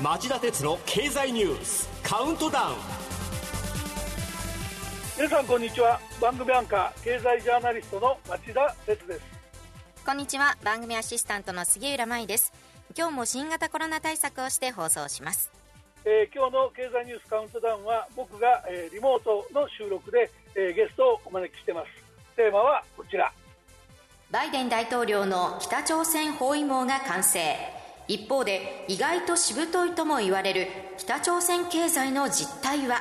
町田鉄の経済ニュースカウントダウン。皆さんこんにちは。番組アンカー経済ジャーナリストの町田鉄です。こんにちは。番組アシスタントの杉浦舞です。今日も新型コロナ対策をして放送します。えー、今日の経済ニュースカウントダウンは僕が、えー、リモートの収録で、えー、ゲストをお招きしてます。テーマはこちら。バイデン大統領の北朝鮮包囲網が完成一方で意外としぶといとも言われる北朝鮮経済の実態は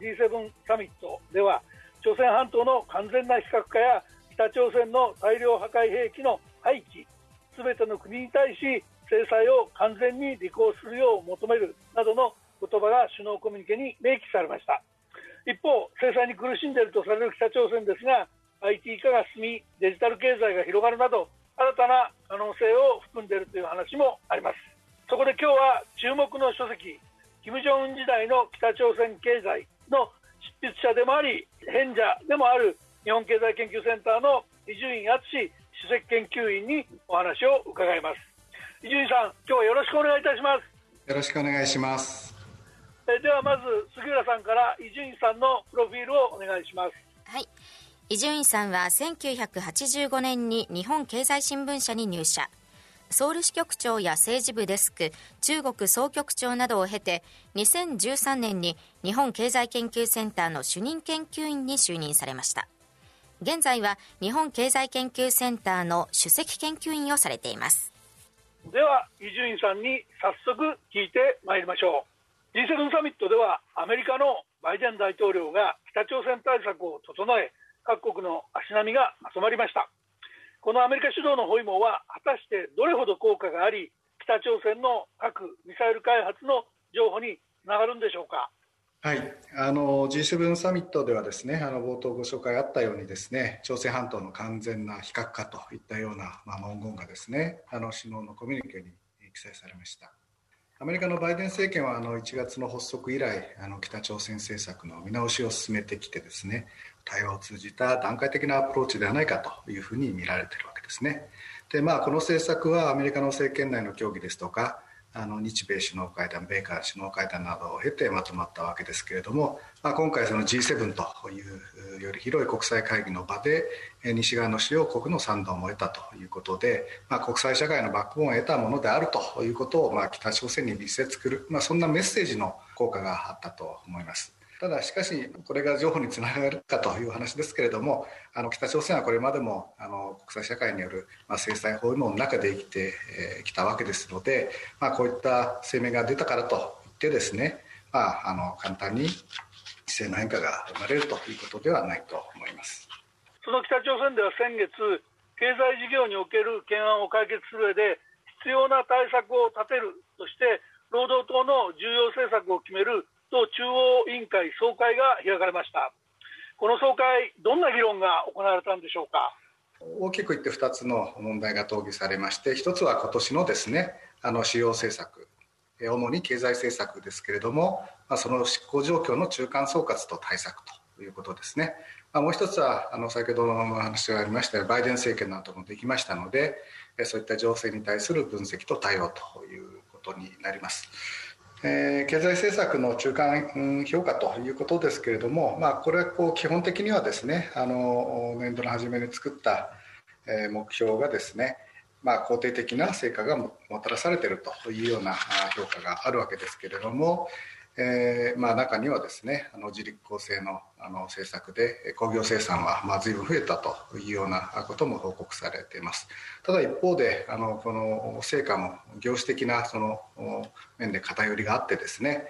？G7 サミットでは朝鮮半島の完全な非核化や北朝鮮の大量破壊兵器の廃棄すべての国に対し制裁を完全に履行するよう求めるなどの言葉が首脳コミュニケに明記されました。一方制裁に苦しんでいるとされる北朝鮮ですが IT 化が進みデジタル経済が広がるなど新たな可能性を含んでいるという話もあります。そこで今日は注目の書籍金正恩時代の北朝鮮経済の執筆者でもあり変者でもある日本経済研究センターの伊集院敦首席研究員にお話を伺います。伊集院さん今日はよろしくお願いいたします。よろしくお願いします。えではまず杉浦さんから伊集院さんのプロフィールをお願いします。はい伊集院さんは1985年に日本経済新聞社に入社。ソウル支局長や政治部デスク、中国総局長などを経て、2013年に日本経済研究センターの主任研究員に就任されました。現在は日本経済研究センターの首席研究員をされています。では、伊集院さんに早速聞いてまいりましょう。G7 サミットではアメリカのバイデン大統領が北朝鮮対策を整え、各国の足並みがままりました。このアメリカ主導の包囲網は果たしてどれほど効果があり北朝鮮の核・ミサイル開発の情報につながるんでしょうか。はい、あの G7 サミットではですねあの冒頭ご紹介あったようにですね朝鮮半島の完全な非核化といったような、まあ、文言がですねあの首脳のコミュニケに記載されました。アメリカのバイデン政権はあの1月の発足以来あの北朝鮮政策の見直しを進めてきてですね対話を通じた段階的なアプローチではないかというふうに見られているわけですね。でまあ、この政策はアメリカの政権内の協議ですとかあの日米首脳会談、米韓首脳会談などを経てまとまったわけですけれども、まあ、今回、その G7 というより広い国際会議の場で西側の主要国の賛同も得たということで、まあ、国際社会のバックボーンを得たものであるということを、まあ、北朝鮮に見せつくる、まあ、そんなメッセージの効果があったと思います。ただしかし、これが情報につながるかという話ですけれども、あの北朝鮮はこれまでもあの国際社会による、まあ、制裁包囲網の中で生きてき、たわけですので、まあ、こういった声明が出たからといってですね、まあ、あの簡単に姿勢の変化が生まれるということではないと思います。その北朝鮮では先月、経済事業における懸案を解決する上で、必要な対策を立てるとして、労働党の重要政策を決める党中央委員会総会が開かれました。この総会、どんな議論が行われたんでしょうか？大きく言って2つの問題が討議されまして、1つは今年のですね、あの主要政策、主に経済政策ですけれども、まあ、その執行状況の中間総括と対策ということですね。まあ、もう一つは、あの先ほどの話がありましたように、バイデン政権などもできましたので、そういった情勢に対する分析と対応ということになります。え、経済政策の中間評価ということですけれども、まあ、これはこう基本的にはですねあの年度の初めに作った、え、目標がですね、まあ、肯定的な成果がもたらされているというような評価があるわけですけれども、えーまあ、中にはですねあの自力構成のあの政策で工業生産はまあ随分増えたというようなことも報告されていますただ一方であのこの成果も業種的なその面で偏りがあってですね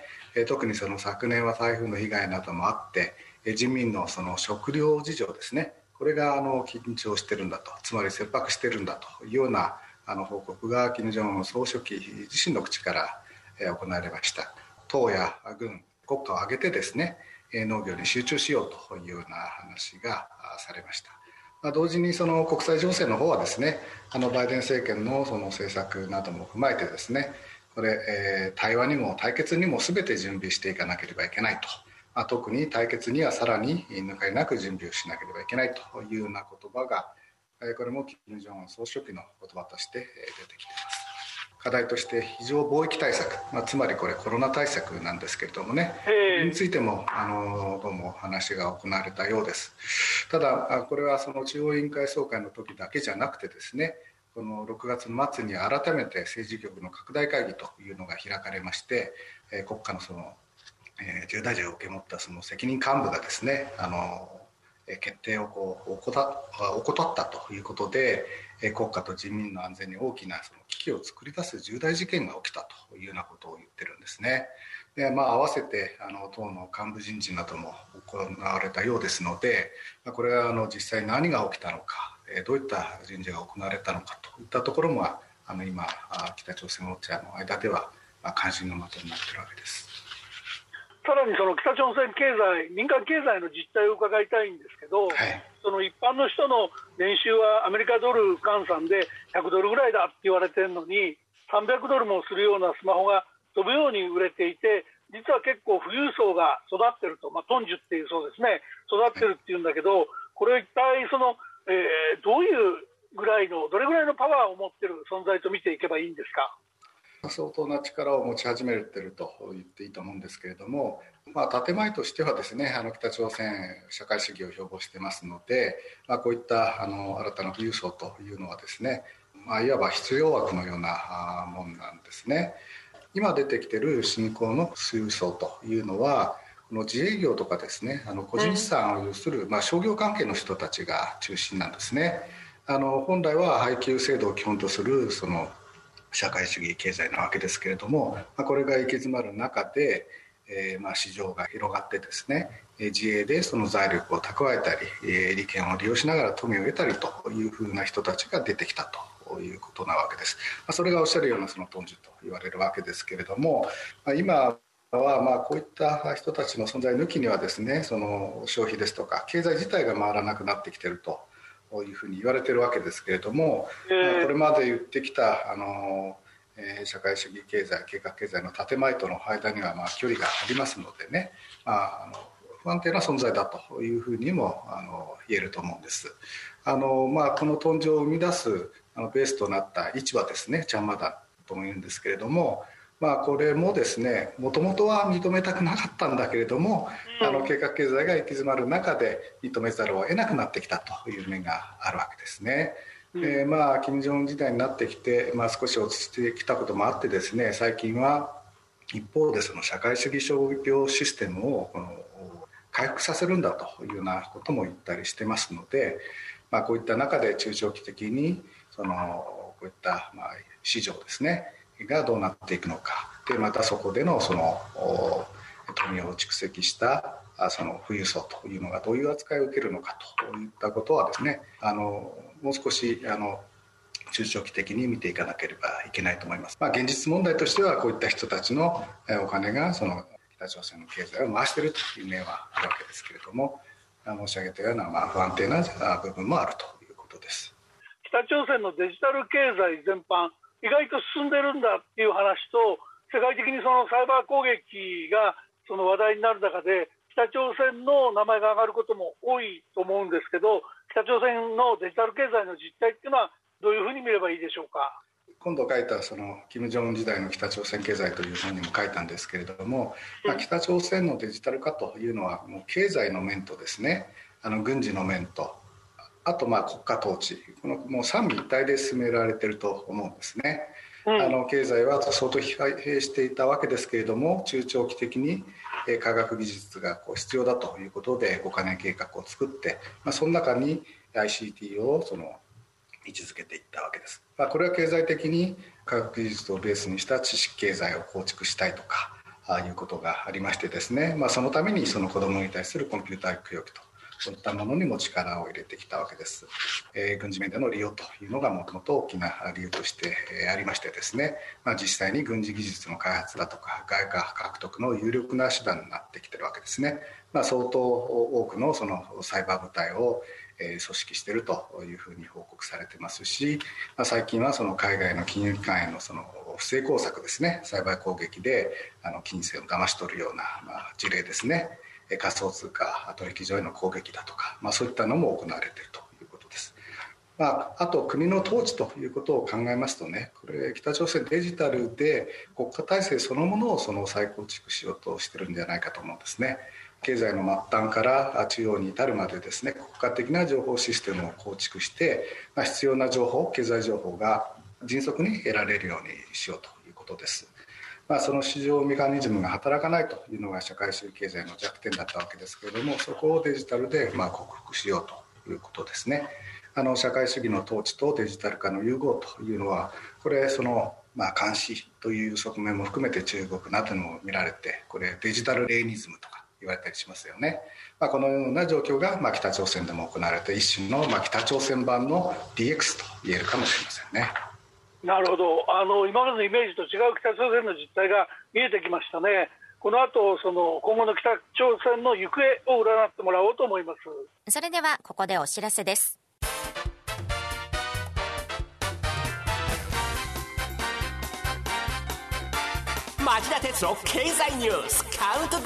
特にその昨年は台風の被害などもあって人民のその食料事情ですねこれがあの緊張してるんだとつまり切迫してるんだというようなあの報告が金正恩総書記自身の口から行われました。党や軍、国家を挙げてですね、農業に集中しようというような話がされました。まあ、同時にその国際情勢の方はですね、あのバイデン政権のその政策なども踏まえてですね、これ、えー、対話にも対決にも全て準備していかなければいけないと。まあ、特に対決にはさらに抜かりなく準備をしなければいけないというような言葉が、これも金正恩総書記の言葉として出てきています。課題として非常貿易対策、まあ、つまりこれコロナ対策なんですけれどもね、についてもあのどうも話が行われたようです。ただこれはその中央委員会総会の時だけじゃなくてですねこの6月末に改めて政治局の拡大会議というのが開かれまして国家のその重大事を受け持ったその責任幹部がですねあの決定をこう怠ったということで国家と人民の安全に大きなその危機を作り出す重大事件が起きたというようなことを言ってるんですね。でまあ、合わせてあの党の幹部人事なども行われたようですのでまこれはあの実際何が起きたのかえどういった人事が行われたのかといったところもあの今北朝鮮ウォッチャーの間ではま関心の的になっているわけです。さらにその北朝鮮経済、民間経済の実態を伺いたいんですけど、はい、その一般の人の年収はアメリカドル換算で100ドルぐらいだって言われてるのに、300ドルもするようなスマホが飛ぶように売れていて、実は結構富裕層が育ってると、まあ、トンジュっていうそうですね、育ってるっていうんだけど、これ一体その、えー、どういうぐらいの、どれぐらいのパワーを持ってる存在と見ていけばいいんですか？相当な力を持ち始めてると言っていいと思うんですけれども、まあ、建前としてはですねあの北朝鮮社会主義を標榜してますので、まあ、こういったあの新たな富裕層というのはですね、まあ、いわば必要枠のようなもんなんですね。今出てきてる新興の富裕層というのはこの自営業とかですねあの個人資産を有する、まあ、商業関係の人たちが中心なんですね。あの本来は配給制度を基本とするその社会主義経済なわけですけれども、ま、これが行き詰まる中で、え、ま市場が広がってですね自営でその財力を蓄えたり、え、利権を利用しながら富を得たりというふうな人たちが出てきたということなわけです。ま、それがおっしゃるようなそのトンジュと言われるわけですけれども、ま、今はまこういった人たちの存在抜きにはですねその消費ですとか経済自体が回らなくなってきてるというふうに言われてるわけですけれども、まあ、これまで言ってきたあの、えー、社会主義経済計画経済の建前との間にはまあ距離がありますのでね、まあ、あの不安定な存在だというふうにもあの言えると思うんです。あのまあ、この豚場を生み出すあのベースとなった市場ですねチャンマダとも言うんですけれども、まあ、これもですねもともとは認めたくなかったんだけれども、計画経済が行き詰まる中で認めざるを得なくなってきたという面があるわけですね。うん、えー、まあ金正恩時代になってきて、まあ、少し落ち着いてきたこともあってですね最近は一方でその社会主義商業システムをこの回復させるんだというようなことも言ったりしてますので、まあ、こういった中で中長期的にそのこういったまあ市場ですねがどうなっていくのかでまたそこでのその富を蓄積したその富裕層というのがどういう扱いを受けるのかといったことはですねあのもう少しあの中長期的に見ていかなければいけないと思います。まあ、現実問題としてはこういった人たちのお金がその北朝鮮の経済を回しているという面はあるわけですけれども申し上げたようなまあ不安定な部分もあるということです。北朝鮮のデジタル経済全般意外と進んでるんだっていう話と世界的にそのサイバー攻撃がその話題になる中で北朝鮮の名前が上がることも多いと思うんですけど北朝鮮のデジタル経済の実態っていうのはどういうふうに見ればいいでしょうか？今度書いたその金正恩時代の北朝鮮経済という本にも書いたんですけれども、まあ、北朝鮮のデジタル化というのはもう経済の面とですねあの軍事の面とあとまあ国家統治このもう三位一体で進められてると思うんですね。うん、あの経済は相当疲弊していたわけですけれども中長期的に科学技術がこう必要だということで5か年計画を作って、まあ、その中に ICT をその位置づけていったわけです。まあ、これは経済的に科学技術をベースにした知識経済を構築したいとかああいうことがありましてですね、まあ、そのためにその子どもに対するコンピューター教育とそういったものにも力を入れてきたわけです。えー、軍事面での利用というのがもともと大きな理由としてありましてですね、まあ、実際に軍事技術の開発だとか外貨獲得の有力な手段になってきてるわけですね。まあ、相当多くのそのサイバー部隊を組織しているというふうに報告されてますし、まあ、最近はその海外の金融機関へのその不正工作ですねサイバー攻撃であの金銭を騙し取るような、まあ、事例ですね仮想通貨取引所への攻撃だとか、まあ、そういったのも行われているということです。まあ、あと国の統治ということを考えますとねこれ北朝鮮デジタルで国家体制そのものをその再構築しようとしてるんじゃないかと思うんですね。経済の末端から中央に至るまでですね国家的な情報システムを構築して、まあ、必要な情報経済情報が迅速に得られるようにしようということです。まあ、その市場メカニズムが働かないというのが社会主義経済の弱点だったわけですけれどもそこをデジタルでまあ克服しようということですね。あの社会主義の統治とデジタル化の融合というのはこれそのまあ監視という側面も含めて中国なども見られてこれデジタルレーニズムとか言われたりしますよね、まあ、このような状況がまあ北朝鮮でも行われて一種のまあ北朝鮮版の DX と言えるかもしれませんねなるほど。あの今までのイメージと違う北朝鮮の実態が見えてきましたね。この後その今後の北朝鮮の行方を占ってもらおうと思います。それではここでお知らせです。町田鉄の経済ニュースカウントダウ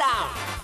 ン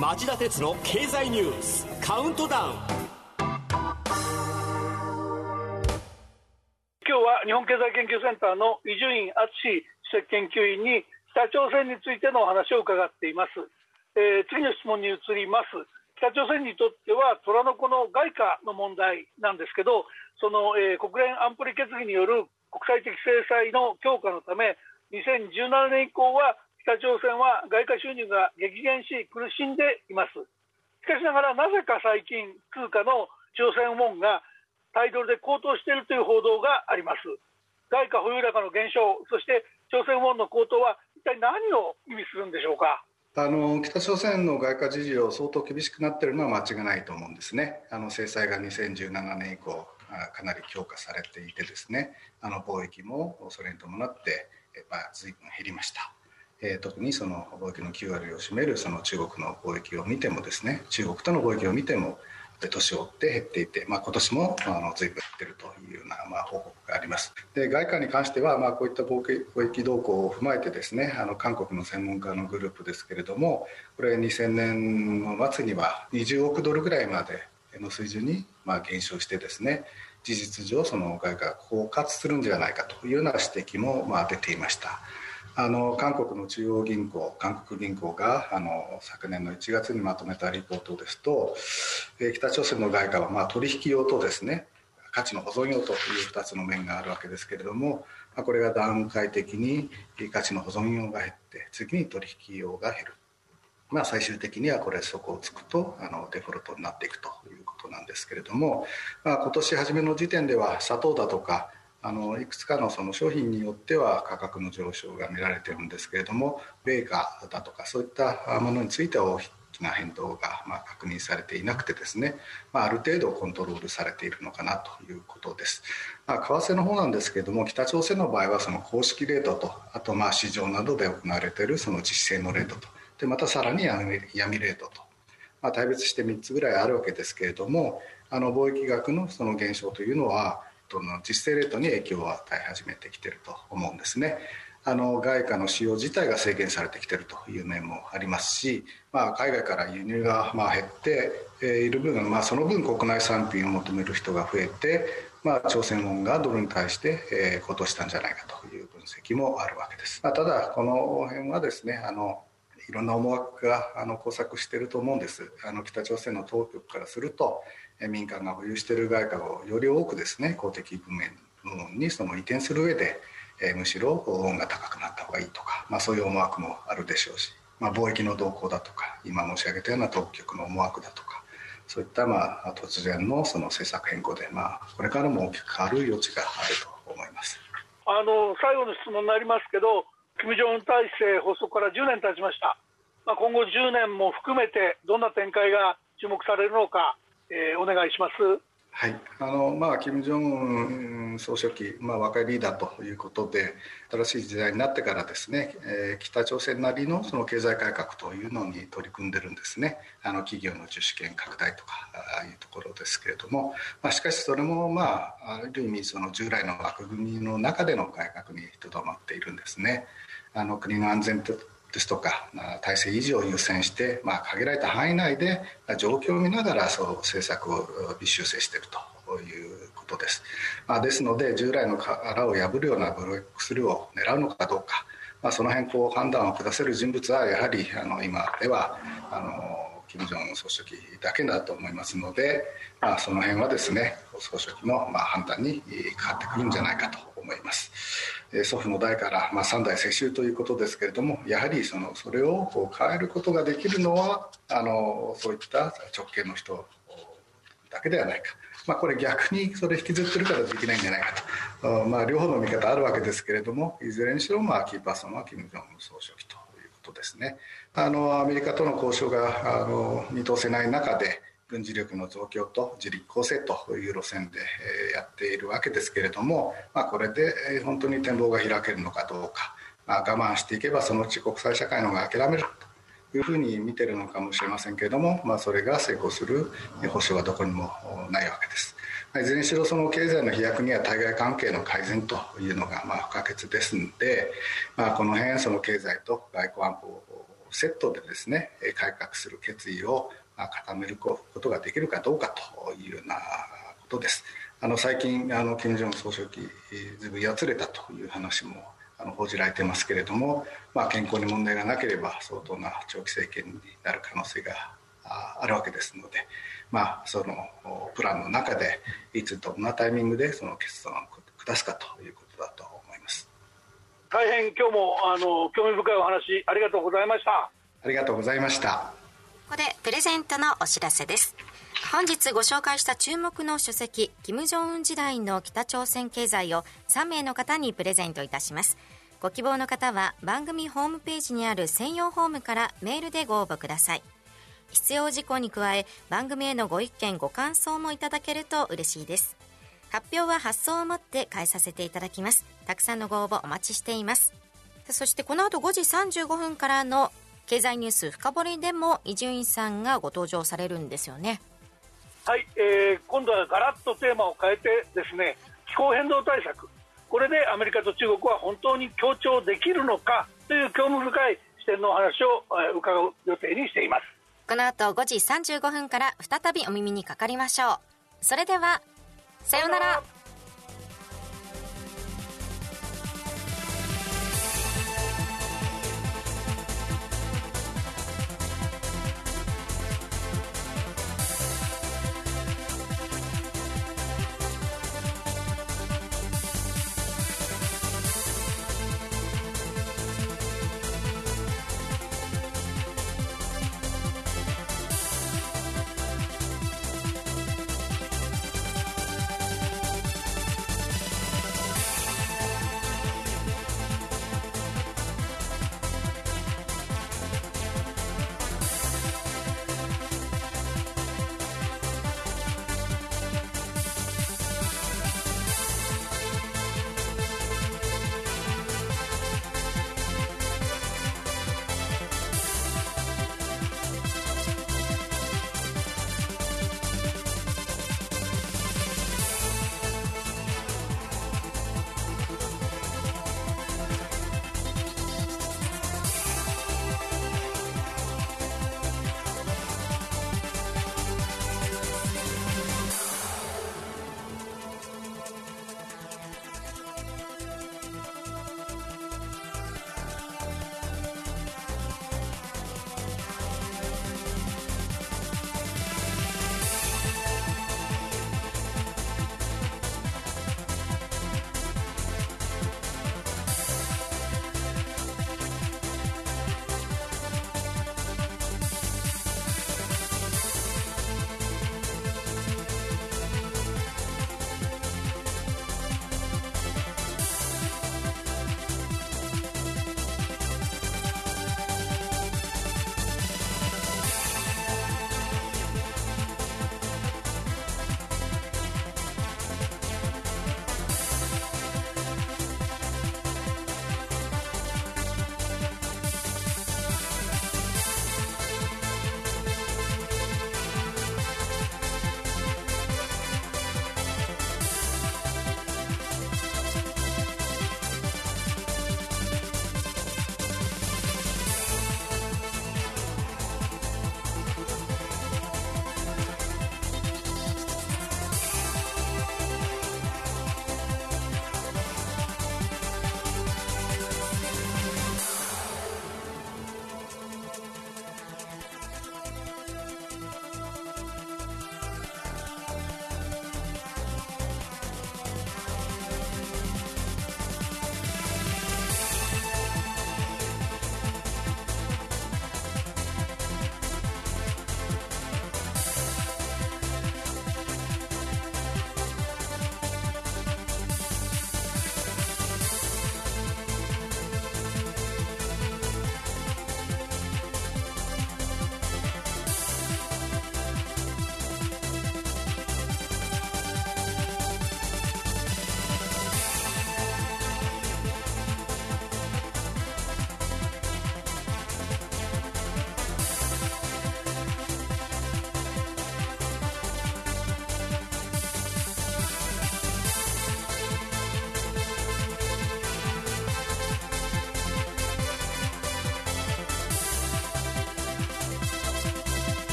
町田鉄の経済ニュースカウントダウン。今日は日本経済研究センターの伊集院敦史跡研究員に北朝鮮についてのお話を伺っています、えー、次の質問に移ります。北朝鮮にとっては虎の子の外貨の問題なんですけどその、えー、国連安保理決議による国際的制裁の強化のため2017年以降は北朝鮮は外貨収入が激減し苦しんでいます。しかしながらなぜか最近通貨の朝鮮ウォンがタイドルで高騰しているという報道があります。外貨保有高の減少そして朝鮮ウォンの高騰は一体何を意味するんでしょうか？あの北朝鮮の外貨事情相当厳しくなっているのは間違いないと思うんですねあの制裁が2017年以降かなり強化されていてですねあの貿易もそれに伴って、まあ、随分減りました。え、特にその貿易の9割を占めるその中国の貿易を見てもですね中国との貿易を見ても年を追って減っていて、まあ、今年もあの随分減ってるというような、まあ、報告があります。で外貨に関しては、まあ、こういった貿易動向を踏まえてですねあの韓国の専門家のグループですけれどもこれ2000年の末には20億ドルぐらいまでの水準にまあ減少してですね事実上その外貨が枯渇するんじゃないかというような指摘もまあ出ていました。あの韓国の中央銀行韓国銀行があの昨年の1月にまとめたリポートですと、えー、北朝鮮の外貨はまあ取引用とですね価値の保存用という2つの面があるわけですけれども、まあ、これが段階的に価値の保存用が減って次に取引用が減る、まあ、最終的にはこれ底をつくとあのデフォルトになっていくということなんですけれども、まあ、今年初めの時点では砂糖だとかあのいくつかのその商品によっては価格の上昇が見られてるんですけれども米価だとかそういったものについては大きな変動がま確認されていなくてですね、まあ、ある程度コントロールされているのかなということです、まあ、為替の方なんですけれども北朝鮮の場合はその公式レートとあとまあ市場などで行われているその実勢のレートとでまたさらに闇レートと、まあ、大別して3つぐらいあるわけですけれどもあの貿易額のその減少というのはトの実勢レートに影響を与え始めてきてると思うんですね。あの外貨の使用自体が制限されてきているという面もありますし、まあ、海外から輸入がまあ減っている分、まあ、その分国内産品を求める人が増えて、まあ、朝鮮ウォンがドルに対して高騰したんじゃないかという分析もあるわけです、まあ、ただこの辺はですねあのいろんな思惑があの交錯していると思うんです。あの北朝鮮の当局からすると民間が保有している外貨をより多くですね公的文面にその移転する上で、えむしろ恩が高くなった方がいいとか、まあ、そういう思惑もあるでしょうし、まあ、貿易の動向だとか今申し上げたような当局の思惑だとかそういったまあ突然のその政策変更で、まあ、これからも大きく変わる余地があると思います。あの最後の質問になりますけど金正恩体制発足から10年経ちました、まあ、今後10年も含めてどんな展開が注目されるのか、えー、お願いします。はいあのまあ、金正恩総書記、まあ、若いリーダーということで新しい時代になってからですね、えー、北朝鮮なりのその経済改革というのに取り組んでるんですねあの企業の自主権拡大とかああいうところですけれども、まあ、しかしそれも、まあ、ある意味その従来の枠組みの中での改革にとどまっているんですね。あの国の安全ですとか体制維持を優先して、まあ、限られた範囲内で状況を見ながらそう政策を微修正しているということです。まあ、ですので従来の殻を破るようなブロックスルーを狙うのかどうか、まあ、その辺こう判断を下せる人物はやはりあの今ではあの金正恩総書記だけだと思いますので、まあ、その辺はですね総書記のまあ判断に変わってくるんじゃないかと思います。祖父の代から、まあ、3代世襲ということですけれどもやはりそのそれをこう変えることができるのはあのそういった直系の人だけではないか、まあ、これ逆にそれ引きずってるからできないんじゃないかと、まあ、両方の見方あるわけですけれどもいずれにしろまあキーパーソンは金正恩総書記ということですね。あのアメリカとの交渉があの見通せない中で軍事力の増強と自力構成という路線でやっているわけですけれども、まあ、これで本当に展望が開けるのかどうか、まあ、我慢していけばそのうち国際社会の方が諦めるというふうに見てるのかもしれませんけれども、まあ、それが成功する保証はどこにもないわけです。いずれにしろその経済の飛躍には対外関係の改善というのがま不可欠ですので、まあ、この辺その経済と外交安保をセットでですね改革する決意を固めることができるかどうかというようなことです。あの最近あの金正恩総書記ずいぶんやつれたという話もあの報じられてますけれども、まあ、健康に問題がなければ相当な長期政権になる可能性があるわけですので、まあ、そのプランの中でいつどんなタイミングでその決断を下すかということだと思います。大変今日もあの興味深いお話ありがとうございました。ありがとうございましたここでプレゼントのお知らせです。本日ご紹介した注目の書籍金正恩時代の北朝鮮経済を3名の方にプレゼントいたします。ご希望の方は番組ホームページにある専用ホームからメールでご応募ください。必要事項に加え番組へのご意見ご感想もいただけると嬉しいです。発表は発送をもって返させていただきます。たくさんのご応募お待ちしています。そしてこの後5時35分からの経済ニュース深掘りでも伊集院さんがご登場されるんですよね。はい、えー、今度はガラッとテーマを変えてですね気候変動対策。これでアメリカと中国は本当に協調できるのかという興味深い視点のお話を伺う予定にしています。この後5時35分から再びお耳にかかりましょう。それではさようなら